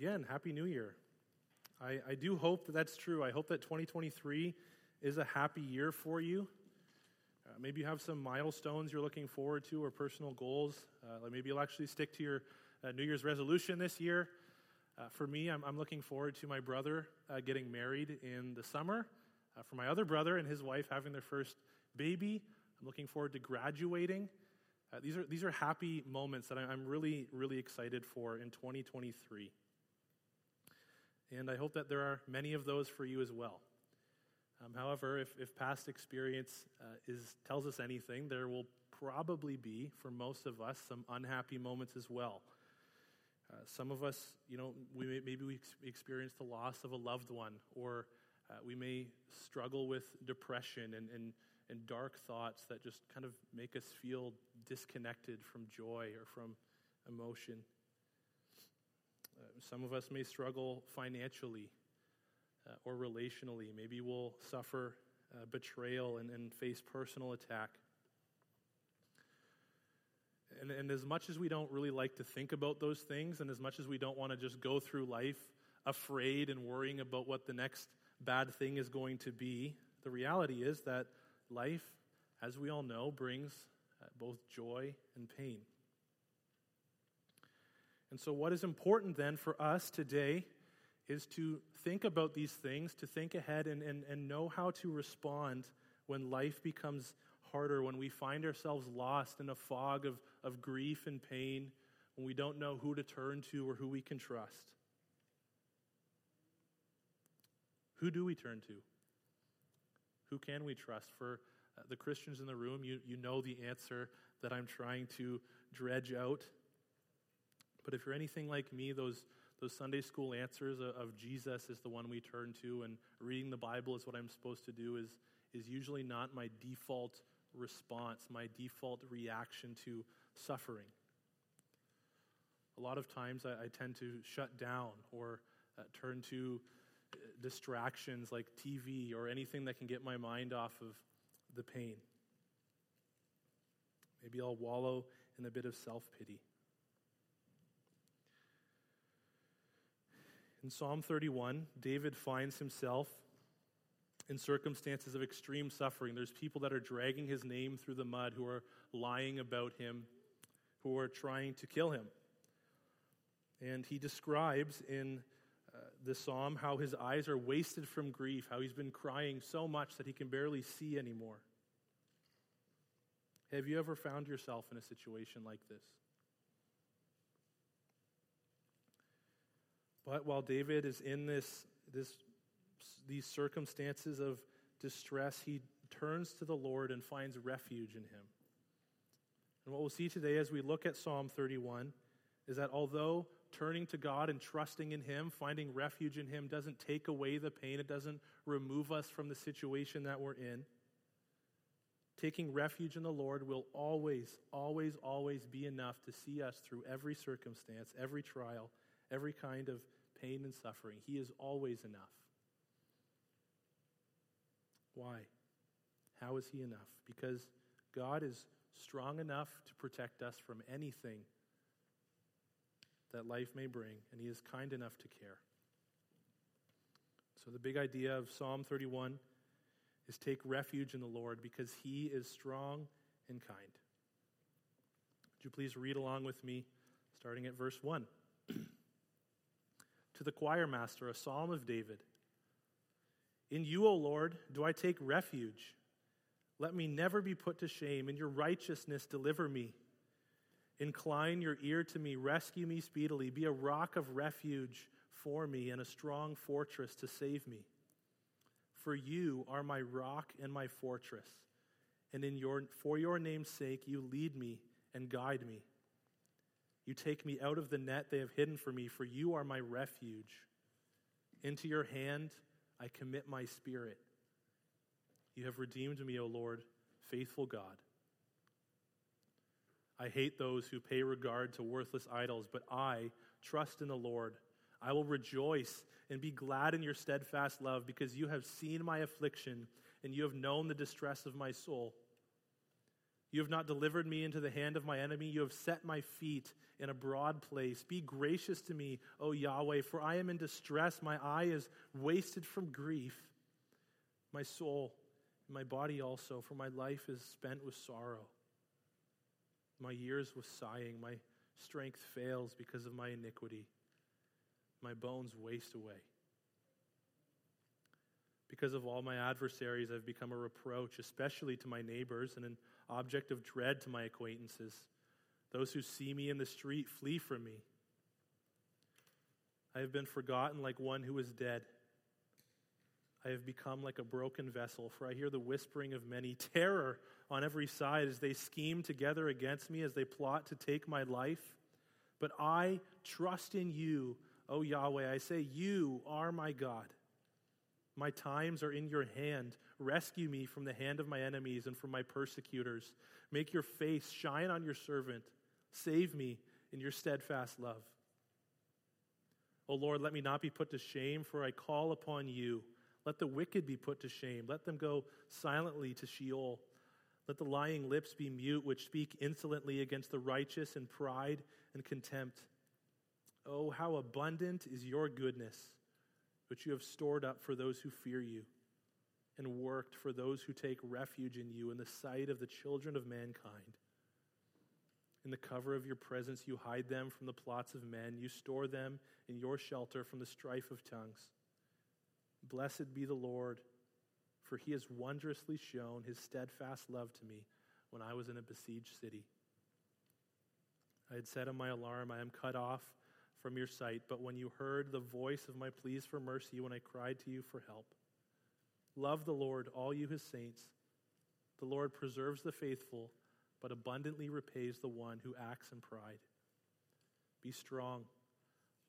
again, Happy New Year. I, I do hope that that's true. I hope that 2023 is a happy year for you. Uh, maybe you have some milestones you're looking forward to or personal goals. Uh, like maybe you'll actually stick to your uh, New Year's resolution this year. Uh, for me, I'm, I'm, looking forward to my brother uh, getting married in the summer. Uh, for my other brother and his wife having their first baby, I'm looking forward to graduating. These, are, these are happy moments that I'm really, really excited for in 2023. And I hope that there are many of those for you as well. Um, however, if, if past experience uh, is, tells us anything, there will probably be, for most of us, some unhappy moments as well. Uh, some of us, you know, we may, maybe we experience the loss of a loved one, or uh, we may struggle with depression and, and, and dark thoughts that just kind of make us feel disconnected from joy or from emotion. Uh, some of us may struggle financially uh, or relationally. Maybe we'll suffer uh, betrayal and, and, face personal attack. And, and as much as we don't really like to think about those things, and as much as we don't want to just go through life afraid and worrying about what the next bad thing is going to be, the reality is that life, as we all know, brings uh, both joy and pain. And so, what is important then for us today is to think about these things, to think ahead and, and, and know how to respond when life becomes harder, when we find ourselves lost in a fog of, of grief and pain, when we don't know who to turn to or who we can trust. Who do we turn to? Who can we trust? For uh, the Christians in the room, you, you know the answer that I'm trying to dredge out. But if you're anything like me, those, those Sunday school answers of, Jesus is the one we turn to, and reading the Bible is what I'm supposed to do, is, is usually not my default response, my default reaction to suffering. A lot of times I, I tend to shut down or uh, turn to distractions like TV or anything that can get my mind off of the pain. Maybe I'll wallow in a bit of self pity. In Psalm 31, David finds himself in circumstances of extreme suffering. There's people that are dragging his name through the mud who are lying about him, who are trying to kill him. And he describes in uh, the psalm how his eyes are wasted from grief, how he's been crying so much that he can barely see anymore. Have you ever found yourself in a situation like this? But while David is in this, this, these circumstances of distress, he turns to the Lord and finds refuge in him. And what we'll see today as we look at Psalm 31 is that although turning to God and trusting in Him, finding refuge in Him, doesn't take away the pain, it doesn't remove us from the situation that we're in. Taking refuge in the Lord will always, always, always be enough to see us through every circumstance, every trial, every kind of pain and suffering. He is always enough. Why? How is He enough? Because God is strong enough to protect us from anything that life may bring, and He is kind enough to care. So, the big idea of Psalm 31 is take refuge in the Lord because He is strong and kind. Would you please read along with me, starting at verse 1? to the choir master, a psalm of David. In you, O Lord, do I take refuge. Let me never be put to shame. In your righteousness, deliver me. Incline your ear to me, rescue me speedily, be a rock of refuge for me and a strong fortress to save me. For you are my rock and my fortress, and in your, for your name's sake you lead me and guide me. You take me out of the net they have hidden for me, for you are my refuge. Into your hand I commit my spirit. You have redeemed me, O Lord, faithful God. I hate those who pay regard to worthless idols, but I trust in the Lord. I will rejoice and be glad in your steadfast love because you have seen my affliction and you have known the distress of my soul. You have not delivered me into the hand of my enemy. You have set my feet in a broad place. Be gracious to me, O Yahweh, for I am in distress. My eye is wasted from grief. My soul, and my body also, for my life is spent with sorrow. My years with sighing. My strength fails because of my iniquity. My bones waste away. Because of all my adversaries, I've become a reproach, especially to my neighbors, and an object of dread to my acquaintances. Those who see me in the street flee from me. I have been forgotten like one who is dead. I have become like a broken vessel, for I hear the whispering of many. Terror on every side as they scheme together against me, as they plot to take my life. But I trust in you, O Yahweh. I say, You are my God. My times are in your hand. Rescue me from the hand of my enemies and from my persecutors. Make your face shine on your servant. Save me in your steadfast love. O Lord, let me not be put to shame, for I call upon you. Let the wicked be put to shame. Let them go silently to Sheol. Let the lying lips be mute, which speak insolently against the righteous in pride and contempt. Oh, how abundant is your goodness, which you have stored up for those who fear you, and worked for those who take refuge in you in the sight of the children of mankind. In the cover of your presence, you hide them from the plots of men. You store them in your shelter from the strife of tongues. Blessed be the Lord, for he has wondrously shown his steadfast love to me when I was in a besieged city. I had said on my alarm, I am cut off from your sight, but when you heard the voice of my pleas for mercy, when I cried to you for help, love the Lord, all you his saints. The Lord preserves the faithful, but abundantly repays the one who acts in pride. Be strong.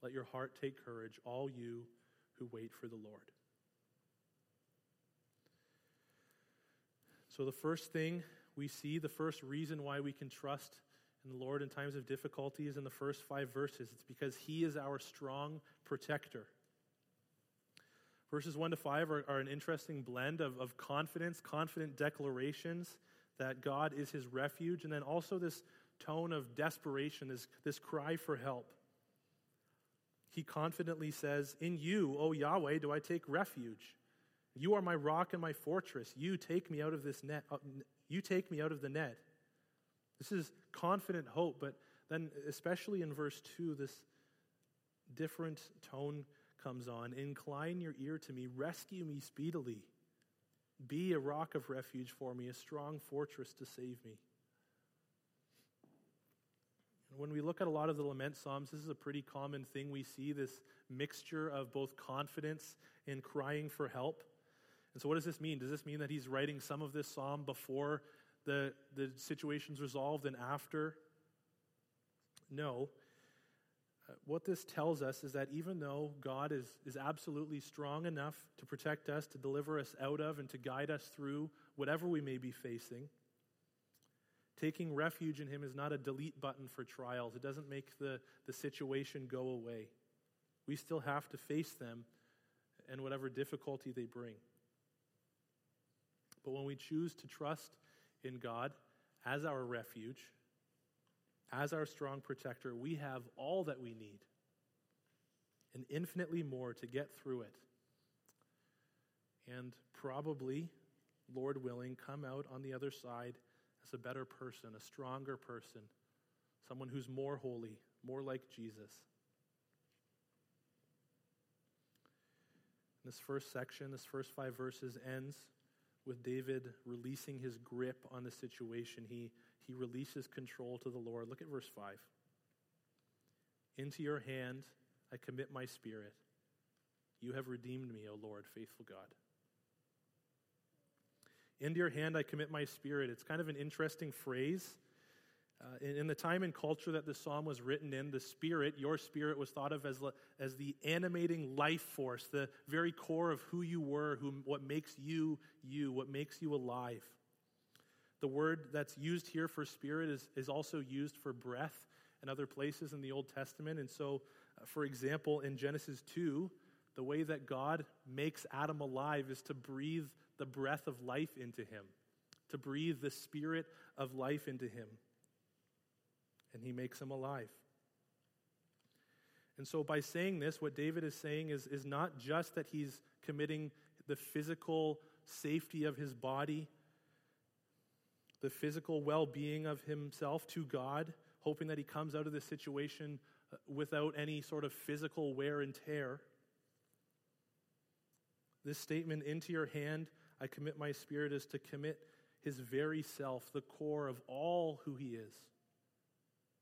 Let your heart take courage, all you who wait for the Lord. So, the first thing we see, the first reason why we can trust in the Lord in times of difficulty is in the first five verses. It's because He is our strong protector. Verses 1 to 5 are, are an interesting blend of, of confidence, confident declarations that God is His refuge, and then also this tone of desperation, this, this cry for help. He confidently says, In you, O Yahweh, do I take refuge. You are my rock and my fortress. You take me out of this net. Uh, you take me out of the net. This is confident hope, but then, especially in verse 2, this different tone comes on. Incline your ear to me, rescue me speedily. Be a rock of refuge for me, a strong fortress to save me. And when we look at a lot of the lament psalms, this is a pretty common thing. We see this mixture of both confidence and crying for help. And so, what does this mean? Does this mean that he's writing some of this psalm before the, the situation's resolved and after? No. What this tells us is that even though God is, is absolutely strong enough to protect us, to deliver us out of, and to guide us through whatever we may be facing, taking refuge in Him is not a delete button for trials. It doesn't make the, the situation go away. We still have to face them and whatever difficulty they bring. But when we choose to trust in God as our refuge, as our strong protector, we have all that we need and infinitely more to get through it. And probably, Lord willing, come out on the other side as a better person, a stronger person, someone who's more holy, more like Jesus. This first section, this first five verses ends with David releasing his grip on the situation. He, he releases control to the Lord. Look at verse 5. Into your hand I commit my spirit. You have redeemed me, O Lord, faithful God. Into your hand I commit my spirit. It's kind of an interesting phrase. Uh, in, in, the time and culture that the psalm was written in, the spirit, your spirit, was thought of as, as the animating life force, the very core of who you were, who, what makes you you, what makes you alive. The word that's used here for spirit is, is also used for breath in other places in the Old Testament. And so, uh, for example, in Genesis 2, the way that God makes Adam alive is to breathe the breath of life into him to breathe the spirit of life into him. And he makes him alive. And so, by saying this, what David is saying is, is not just that he's committing the physical safety of his body, the physical well being of himself to God, hoping that he comes out of this situation uh, without any sort of physical wear and tear. This statement, into your hand I commit my spirit, is to commit his very self, the core of all who he is,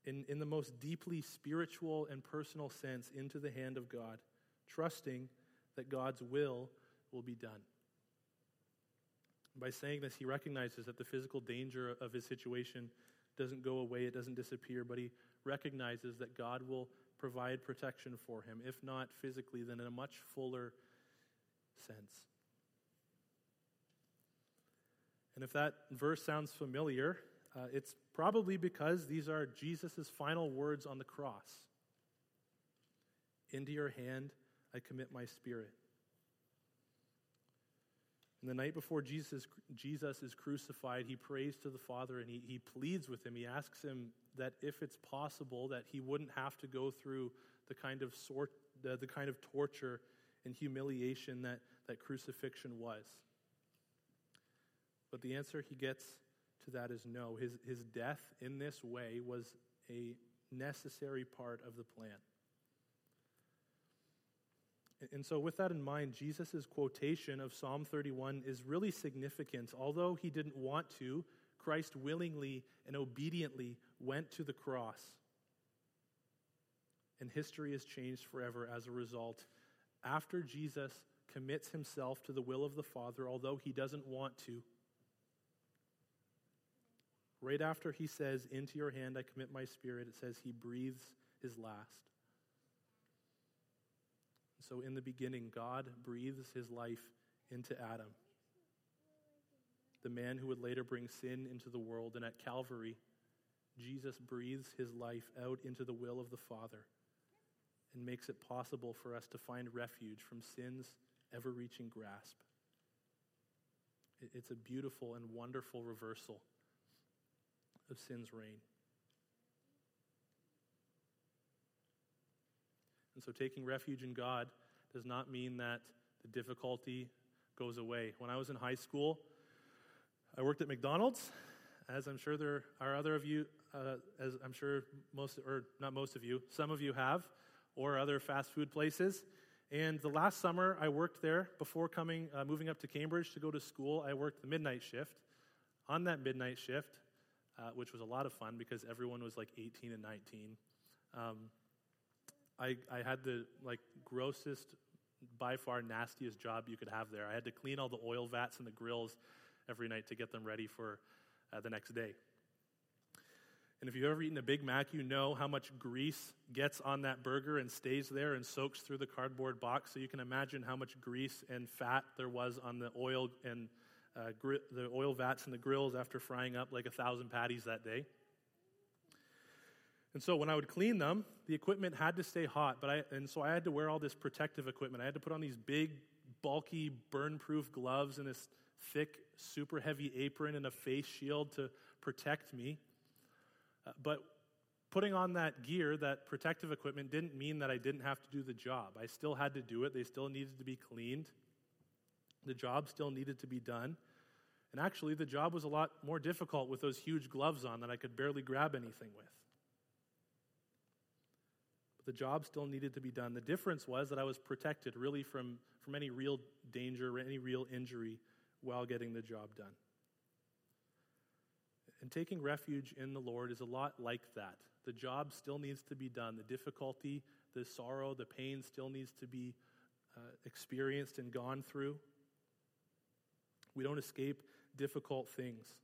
in, in the most deeply spiritual and personal sense, into the hand of God, trusting that God's will will be done. By saying this, he recognizes that the physical danger of his situation doesn't go away, it doesn't disappear, but he recognizes that God will provide protection for him, if not physically, then in a much fuller sense. And if that verse sounds familiar, uh, it's probably because these are Jesus' final words on the cross Into your hand I commit my spirit. And the night before Jesus, Jesus is crucified, he prays to the Father and he, he pleads with him. He asks him that if it's possible, that he wouldn't have to go through the kind of sort, the, the kind of torture and humiliation that, that crucifixion was. But the answer he gets to that is no. His, his death in this way was a necessary part of the plan. And so, with that in mind, Jesus' quotation of Psalm 31 is really significant. Although he didn't want to, Christ willingly and obediently went to the cross. And history has changed forever as a result. After Jesus commits himself to the will of the Father, although he doesn't want to, right after he says, Into your hand I commit my spirit, it says he breathes his last. So, in the beginning, God breathes his life into Adam, the man who would later bring sin into the world. And at Calvary, Jesus breathes his life out into the will of the Father and makes it possible for us to find refuge from sin's ever reaching grasp. It's a beautiful and wonderful reversal of sin's reign. And so taking refuge in God does not mean that the difficulty goes away. When I was in high school, I worked at McDonald's, as I'm sure there are other of you, uh, as I'm sure most, or not most of you, some of you have, or other fast food places. And the last summer I worked there before coming, uh, moving up to Cambridge to go to school, I worked the midnight shift. On that midnight shift, uh, which was a lot of fun because everyone was like 18 and 19. Um, I, I had the like grossest, by far nastiest job you could have there. I had to clean all the oil vats and the grills every night to get them ready for uh, the next day. And if you've ever eaten a Big Mac, you know how much grease gets on that burger and stays there and soaks through the cardboard box. So you can imagine how much grease and fat there was on the oil and uh, the oil vats and the grills after frying up like a thousand patties that day. And so when I would clean them, the equipment had to stay hot, but I, and so I had to wear all this protective equipment. I had to put on these big, bulky, burn-proof gloves and this thick, super heavy apron and a face shield to protect me. Uh, but putting on that gear, that protective equipment, didn't mean that I didn't have to do the job. I still had to do it. They still needed to be cleaned. The job still needed to be done. And actually, the job was a lot more difficult with those huge gloves on that I could barely grab anything with. But the job still needed to be done. The difference was that I was protected really from, from any real danger, or any real injury while getting the job done. And taking refuge in the Lord is a lot like that. The job still needs to be done. The difficulty, the sorrow, the pain still needs to be uh, experienced and gone through. We don't escape difficult things.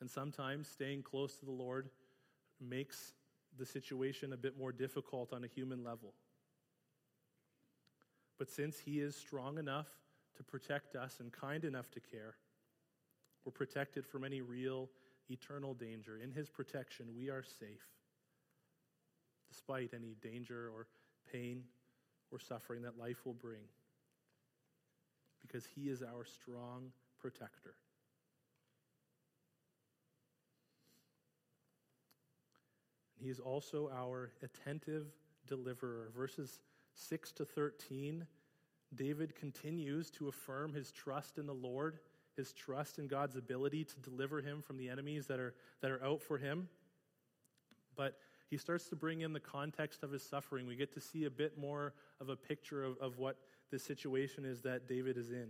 And sometimes staying close to the Lord makes the situation a bit more difficult on a human level. But since He is strong enough to protect us and kind enough to care, we're protected from any real eternal danger. In His protection, we are safe, despite any danger or pain or suffering that life will bring because he is our strong protector. He is also our attentive deliverer. Verses 6 to 13, David continues to affirm his trust in the Lord, his trust in God's ability to deliver him from the enemies that are, that are out for him. But he starts to bring in the context of his suffering. We get to see a bit more of a picture of, of what the situation is that David is in.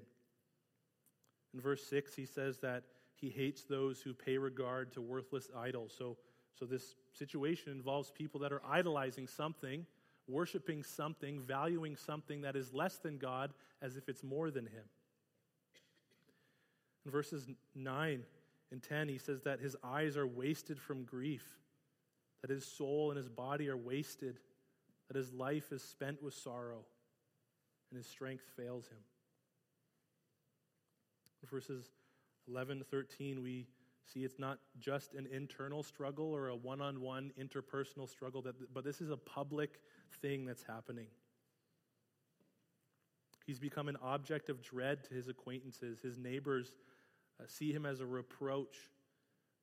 In verse 6, he says that he hates those who pay regard to worthless idols. So, so this situation involves people that are idolizing something, worshiping something, valuing something that is less than God as if it's more than him. In verses 9 and 10, he says that his eyes are wasted from grief, that his soul and his body are wasted, that his life is spent with sorrow, and his strength fails him. In verses 11 to 13, we see it's not just an internal struggle or a one on one interpersonal struggle, that, but this is a public thing that's happening. He's become an object of dread to his acquaintances. His neighbors uh, see him as a reproach.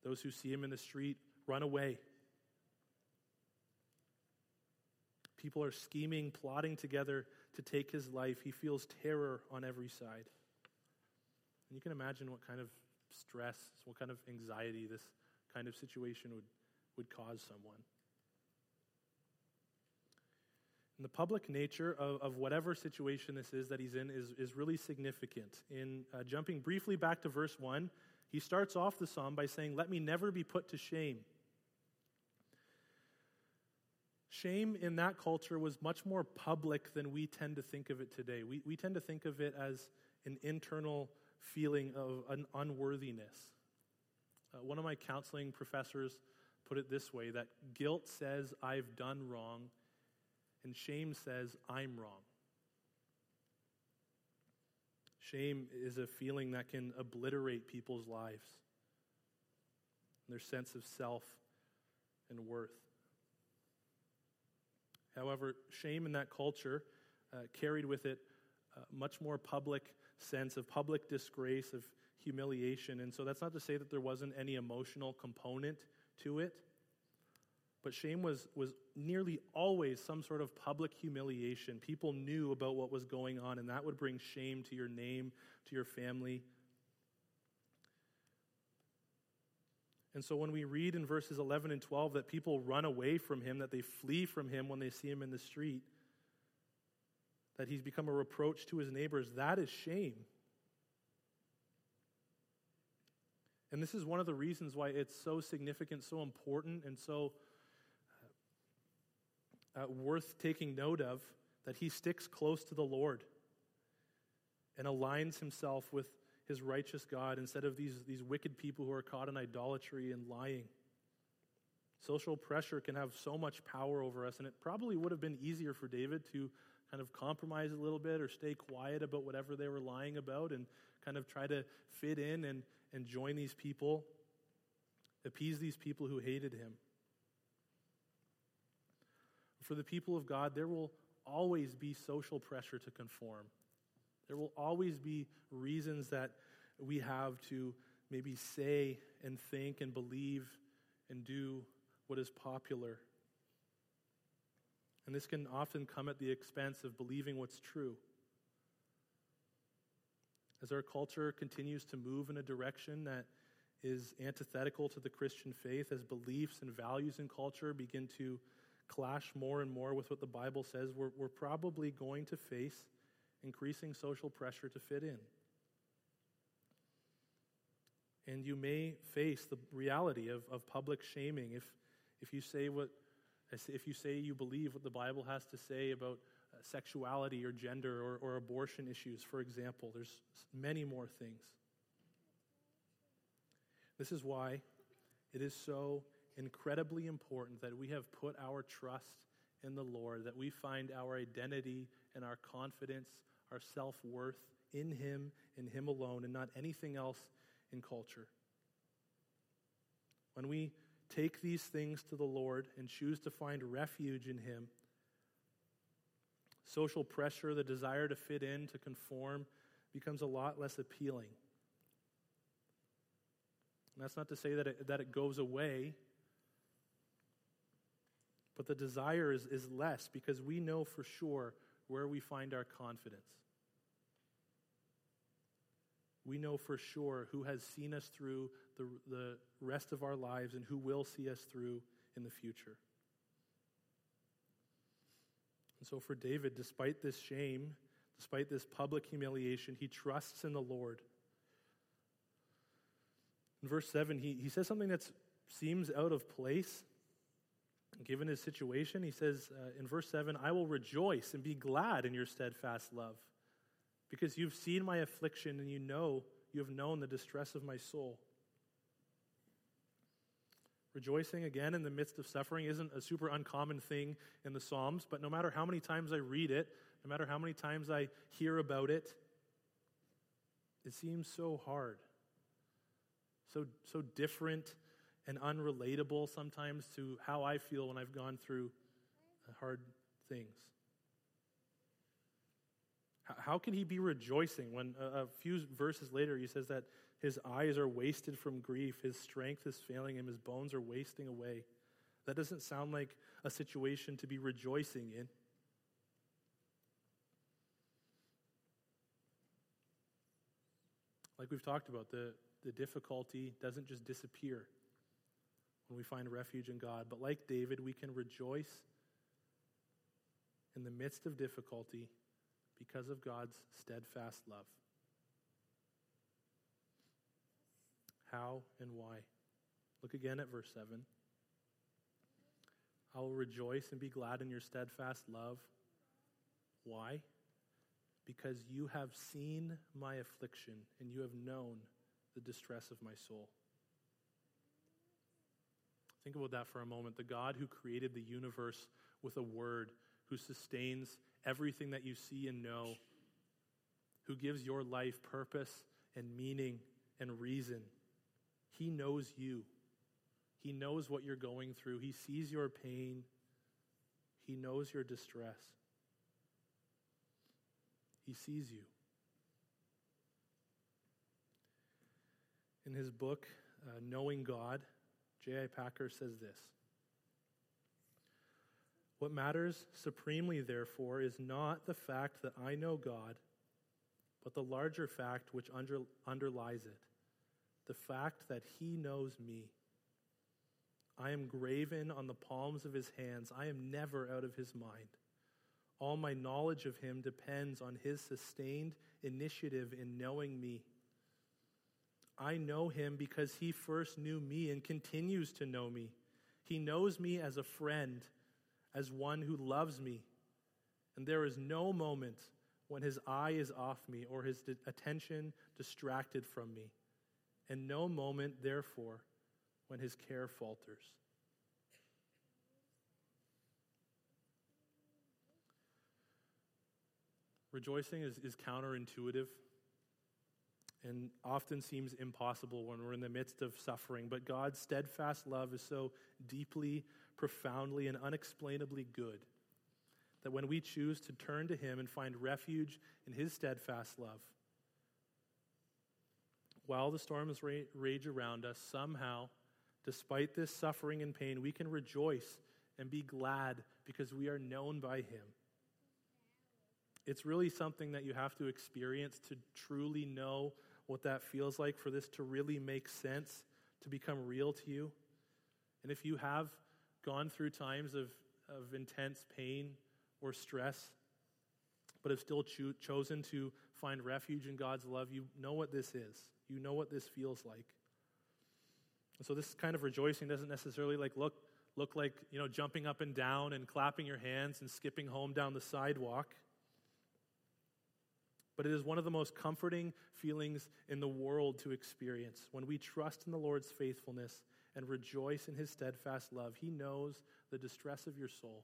Those who see him in the street run away. People are scheming, plotting together to take his life. He feels terror on every side. And you can imagine what kind of stress, what kind of anxiety this kind of situation would, would cause someone. And the public nature of, of whatever situation this is that he's in is, is really significant. In uh, jumping briefly back to verse 1, he starts off the psalm by saying, Let me never be put to shame. Shame in that culture was much more public than we tend to think of it today. We, we tend to think of it as an internal feeling of an unworthiness. Uh, one of my counseling professors put it this way that guilt says, I've done wrong, and shame says, I'm wrong. Shame is a feeling that can obliterate people's lives, their sense of self and worth. However, shame in that culture uh, carried with it uh, much more public sense of public disgrace, of humiliation. And so that's not to say that there wasn't any emotional component to it. But shame was, was nearly always some sort of public humiliation. People knew about what was going on, and that would bring shame to your name, to your family. And so when we read in verses 11 and 12 that people run away from him, that they flee from him when they see him in the street, that he's become a reproach to his neighbors, that is shame. And this is one of the reasons why it's so significant, so important, and so uh, worth taking note of that he sticks close to the Lord and aligns himself with his righteous God instead of these, these wicked people who are caught in idolatry and lying. Social pressure can have so much power over us, and it probably would have been easier for David to kind of compromise a little bit or stay quiet about whatever they were lying about and kind of try to fit in and, and join these people, appease these people who hated him. For the people of God, there will always be social pressure to conform. There will always be reasons that we have to maybe say and think and believe and do what is popular. And this can often come at the expense of believing what's true. As our culture continues to move in a direction that is antithetical to the Christian faith, as beliefs and values in culture begin to clash more and more with what the Bible says, we're, we're probably going to face increasing social pressure to fit in. And you may face the reality of, of public shaming if, if you say what if you say you believe what the Bible has to say about uh, sexuality or gender or, or abortion issues, for example. There's many more things. This is why it is so incredibly important that we have put our trust in the Lord, that we find our identity and our confidence, our self worth in Him, in Him alone, and not anything else in culture. When we take these things to the Lord and choose to find refuge in Him, social pressure, the desire to fit in, to conform, becomes a lot less appealing. And that's not to say that it, that it goes away But the desire is, is less because we know for sure where we find our confidence. We know for sure who has seen us through the, the rest of our lives and who will see us through in the future. And so, for David, despite this shame, despite this public humiliation, he trusts in the Lord. In verse 7, he, he says something that seems out of place given his situation. He says uh, in verse 7 I will rejoice and be glad in your steadfast love, because you've seen my affliction and you know, you have known the distress of my soul. Rejoicing again in the midst of suffering isn't a super uncommon thing in the Psalms, but no matter how many times I read it, no matter how many times I hear about it, it seems so hard, so, so different and unrelatable sometimes to how I feel when I've gone through hard things. How can he be rejoicing when a few verses later he says that his eyes are wasted from grief, his strength is failing him, his bones are wasting away? That doesn't sound like a situation to be rejoicing in. Like we've talked about, the, the difficulty doesn't just disappear when we find refuge in God. But like David, we can rejoice in the midst of difficulty because of God's steadfast love. How and why? Look again at verse 7. I will rejoice and be glad in your steadfast love. Why? Because you have seen my affliction and you have known the distress of my soul. Think about that for a moment. The God who created the universe with a word, who sustains everything that you see and know, who gives your life purpose and meaning and reason. He knows you. He knows what you're going through. He sees your pain. He knows your distress. He sees you. In his book, uh, Knowing God, J.I. Packer says this What matters supremely, therefore, is not the fact that I know God, but the larger fact which under, underlies it the fact that He knows me. I am graven on the palms of His hands, I am never out of His mind. All my knowledge of Him depends on His sustained initiative in knowing me. I know him because he first knew me and continues to know me. He knows me as a friend, as one who loves me. And there is no moment when his eye is off me or his attention distracted from me. And no moment, therefore, when his care falters. Rejoicing is, is counterintuitive and often seems impossible when we're in the midst of suffering. But God's steadfast love is so deeply, profoundly, and unexplainably good that when we choose to turn to Him and find refuge in His steadfast love, while the storms rage around us, somehow, despite this suffering and pain, we can rejoice and be glad because we are known by Him. It's really something that you have to experience to truly know what that feels like for this to really make sense, to become real to you. And if you have gone through times of, of intense pain or stress, but have still cho- chosen to find refuge in God's love, you know what this is. You know what this feels like. And so this kind of rejoicing doesn't necessarily like look look like, you know, jumping up and down and clapping your hands and skipping home down the sidewalk but it is one of the most comforting feelings in the world to experience. When we trust in the Lord's faithfulness and rejoice in his steadfast love, he knows the distress of your soul.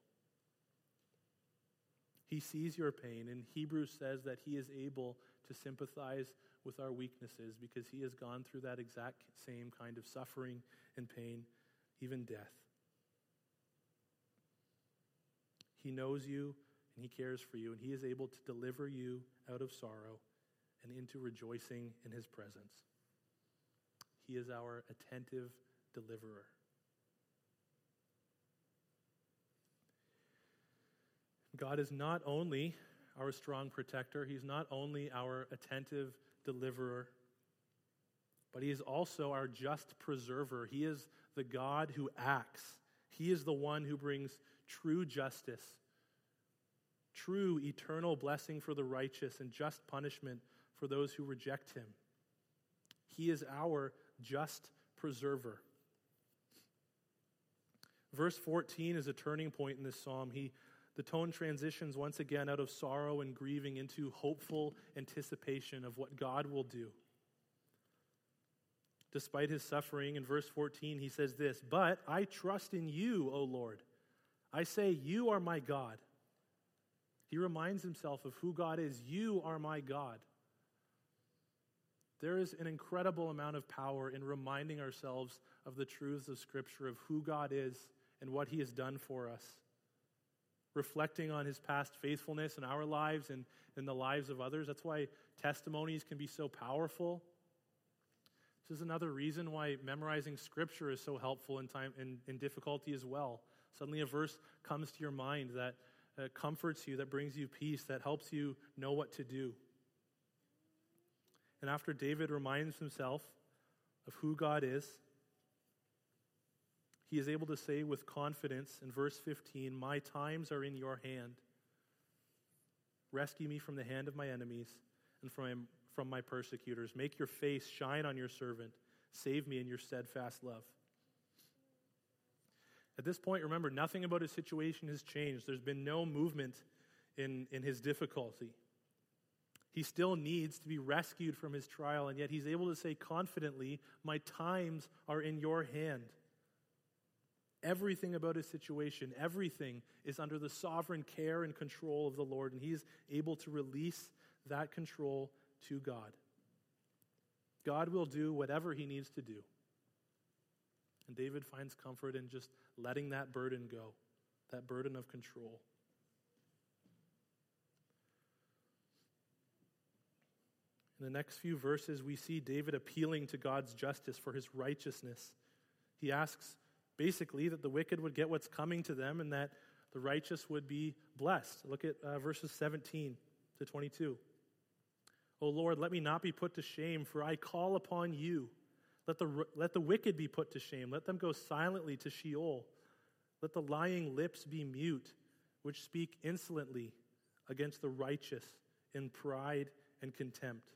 He sees your pain, and Hebrews says that he is able to sympathize with our weaknesses because he has gone through that exact same kind of suffering and pain, even death. He knows you and He cares for you, and He is able to deliver you out of sorrow and into rejoicing in His presence. He is our attentive deliverer. God is not only our strong protector, He's not only our attentive deliverer, but He is also our just preserver. He is the God who acts, He is the one who brings true justice, true eternal blessing for the righteous, and just punishment for those who reject Him. He is our just preserver. Verse 14 is a turning point in this psalm. He, the tone transitions once again out of sorrow and grieving into hopeful anticipation of what God will do. Despite his suffering, in verse 14, he says this But I trust in you, O Lord. I say, You are my God. He reminds himself of who God is. You are my God. There is an incredible amount of power in reminding ourselves of the truths of Scripture, of who God is and what He has done for us. Reflecting on His past faithfulness in our lives and in the lives of others. That's why testimonies can be so powerful. This is another reason why memorizing Scripture is so helpful in, time, in, in difficulty as well. Suddenly, a verse comes to your mind that uh, comforts you, that brings you peace, that helps you know what to do. And after David reminds himself of who God is, he is able to say with confidence in verse 15, My times are in your hand. Rescue me from the hand of my enemies and from, from my persecutors. Make your face shine on your servant. Save me in your steadfast love. At this point, remember, nothing about his situation has changed. There's been no movement in, in his difficulty. He still needs to be rescued from his trial, and yet he's able to say confidently, My times are in your hand. Everything about his situation, everything is under the sovereign care and control of the Lord, and he's able to release that control to God. God will do whatever he needs to do. And David finds comfort in just letting that burden go, that burden of control. In the next few verses, we see David appealing to God's justice for his righteousness. He asks basically that the wicked would get what's coming to them and that the righteous would be blessed. Look at uh, verses 17 to 22. O Lord, let me not be put to shame, for I call upon you. Let the, let the wicked be put to shame. Let them go silently to Sheol. Let the lying lips be mute, which speak insolently against the righteous in pride and contempt.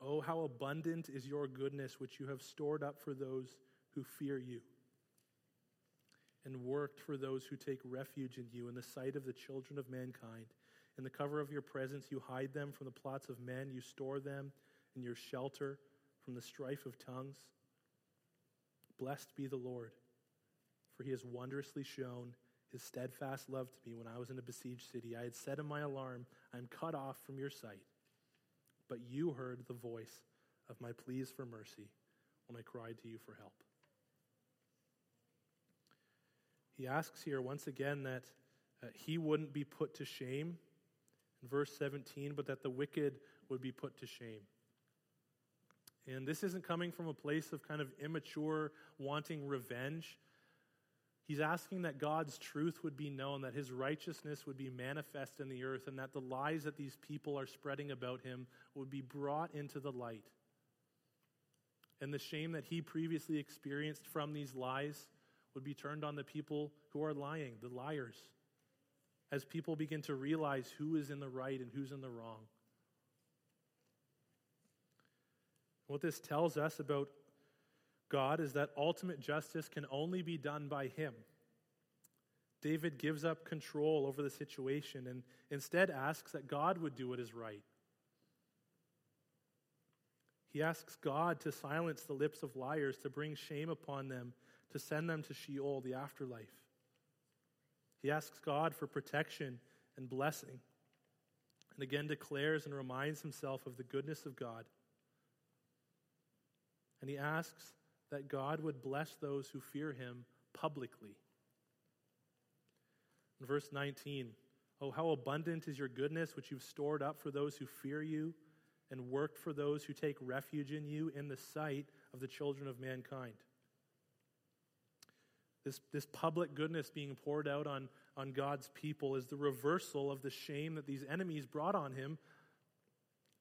Oh, how abundant is your goodness, which you have stored up for those who fear you, and worked for those who take refuge in you in the sight of the children of mankind. In the cover of your presence, you hide them from the plots of men, you store them in your shelter from the strife of tongues. Blessed be the Lord, for he has wondrously shown his steadfast love to me when I was in a besieged city. I had said in my alarm, I am cut off from your sight but you heard the voice of my pleas for mercy when I cried to you for help. He asks here once again that uh, he wouldn't be put to shame in verse 17, but that the wicked would be put to shame. And this isn't coming from a place of kind of immature wanting revenge. He's asking that God's truth would be known, that his righteousness would be manifest in the earth, and that the lies that these people are spreading about him would be brought into the light. And the shame that he previously experienced from these lies would be turned on the people who are lying, the liars, as people begin to realize who is in the right and who's in the wrong. What this tells us about God is that ultimate justice can only be done by Him. David gives up control over the situation and instead asks that God would do what is right. He asks God to silence the lips of liars, to bring shame upon them, to send them to Sheol, the afterlife. He asks God for protection and blessing, and again declares and reminds himself of the goodness of God. And he asks that God would bless those who fear him publicly. In verse 19, Oh, how abundant is your goodness, which you've stored up for those who fear you, and worked for those who take refuge in you in the sight of the children of mankind. This, this public goodness being poured out on, on God's people is the reversal of the shame that these enemies brought on him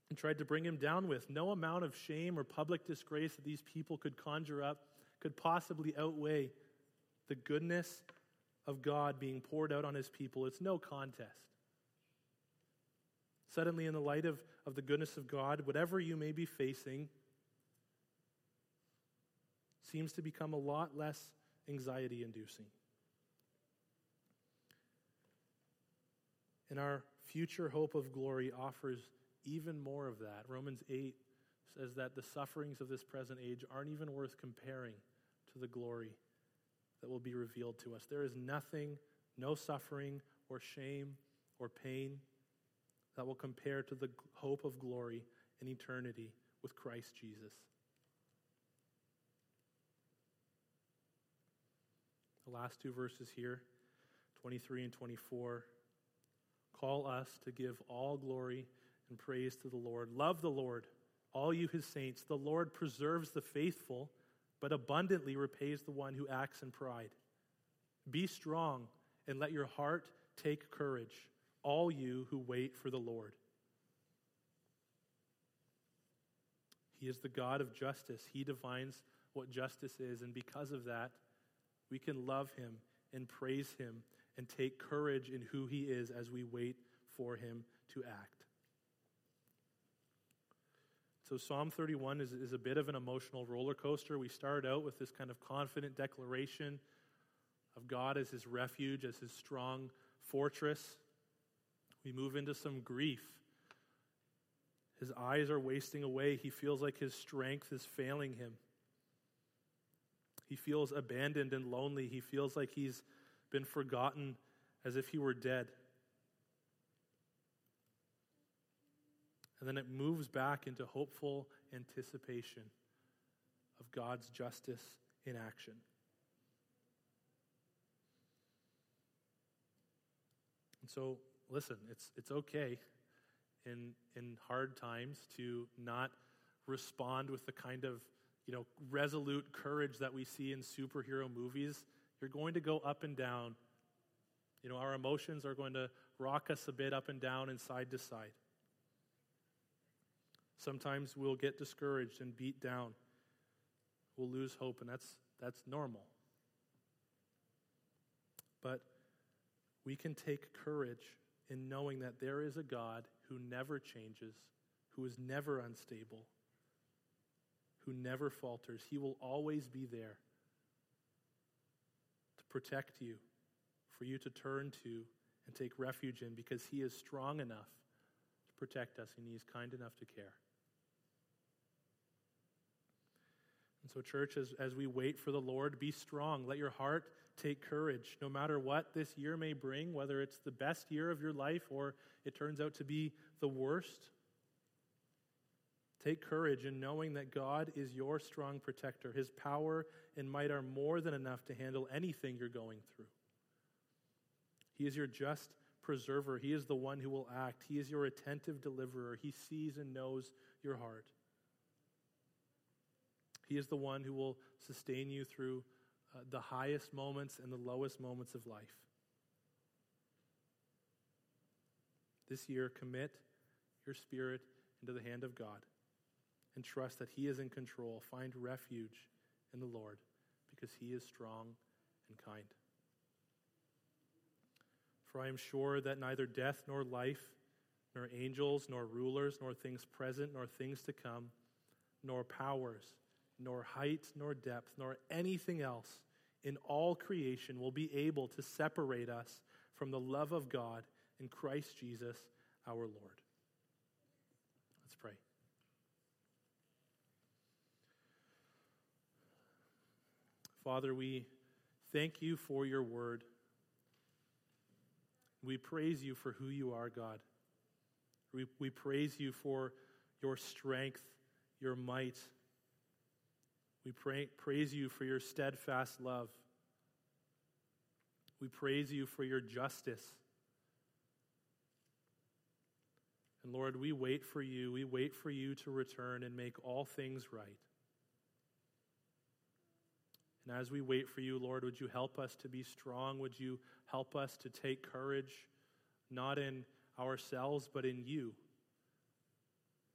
and tried to bring him down with. No amount of shame or public disgrace that these people could conjure up could possibly outweigh the goodness of God being poured out on his people. It's no contest. Suddenly, in the light of, of the goodness of God, whatever you may be facing seems to become a lot less anxiety inducing. And our future hope of glory offers even more of that. Romans 8 says that the sufferings of this present age aren't even worth comparing to the glory that will be revealed to us. There is nothing, no suffering or shame or pain that will compare to the hope of glory in eternity with Christ Jesus. The last two verses here, 23 and 24, call us to give all glory and praise to the Lord. Love the Lord, all you his saints. The Lord preserves the faithful, but abundantly repays the one who acts in pride. Be strong and let your heart take courage, all you who wait for the Lord. He is the God of justice. He defines what justice is, and because of that, we can love him and praise him and take courage in who he is as we wait for him to act. So, Psalm 31 is, is a bit of an emotional roller coaster. We start out with this kind of confident declaration of God as his refuge, as his strong fortress. We move into some grief. His eyes are wasting away. He feels like his strength is failing him. He feels abandoned and lonely. He feels like he's been forgotten as if he were dead. And then it moves back into hopeful anticipation of God's justice in action. And so, listen, it's, it's okay in, in hard times to not respond with the kind of you know, resolute courage that we see in superhero movies. You're going to go up and down. You know, our emotions are going to rock us a bit up and down and side to side. Sometimes we'll get discouraged and beat down. We'll lose hope, and that's, that's normal. But we can take courage in knowing that there is a God who never changes, who is never unstable, who never falters. He will always be there to protect you, for you to turn to and take refuge in, because He is strong enough to protect us and He is kind enough to care. And so, church, as, as we wait for the Lord, be strong. Let your heart take courage. No matter what this year may bring, whether it's the best year of your life or it turns out to be the worst, take courage in knowing that God is your strong protector. His power and might are more than enough to handle anything you're going through. He is your just preserver. He is the one who will act. He is your attentive deliverer. He sees and knows your heart. He is the one who will sustain you through uh, the highest moments and the lowest moments of life. This year, commit your spirit into the hand of God and trust that He is in control. Find refuge in the Lord because He is strong and kind. For I am sure that neither death nor life, nor angels, nor rulers, nor things present, nor things to come, nor powers, nor height, nor depth, nor anything else in all creation will be able to separate us from the love of God in Christ Jesus our Lord. Let's pray. Father, we thank you for your word. We praise you for who you are, God. We, we praise you for your strength, your might, we pray, praise you for your steadfast love. We praise you for your justice. And Lord, we wait for you. We wait for you to return and make all things right. And as we wait for you, Lord, would you help us to be strong? Would you help us to take courage, not in ourselves, but in you?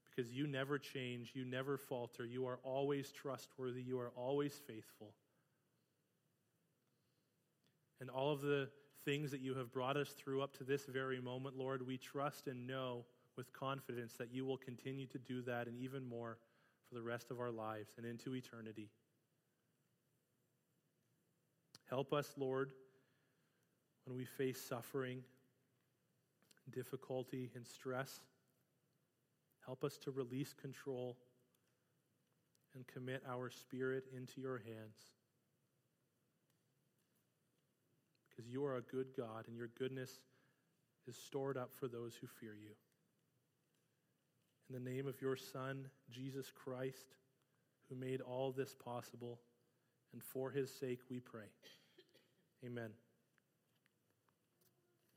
Because you never change, you never falter, you are always trustworthy, you are always faithful. And all of the things that you have brought us through up to this very moment, Lord, we trust and know with confidence that you will continue to do that and even more for the rest of our lives and into eternity. Help us, Lord, when we face suffering, difficulty, and stress. Help us to release control and commit our spirit into your hands. Because you are a good God and your goodness is stored up for those who fear you. In the name of your Son, Jesus Christ, who made all this possible, and for his sake we pray. Amen.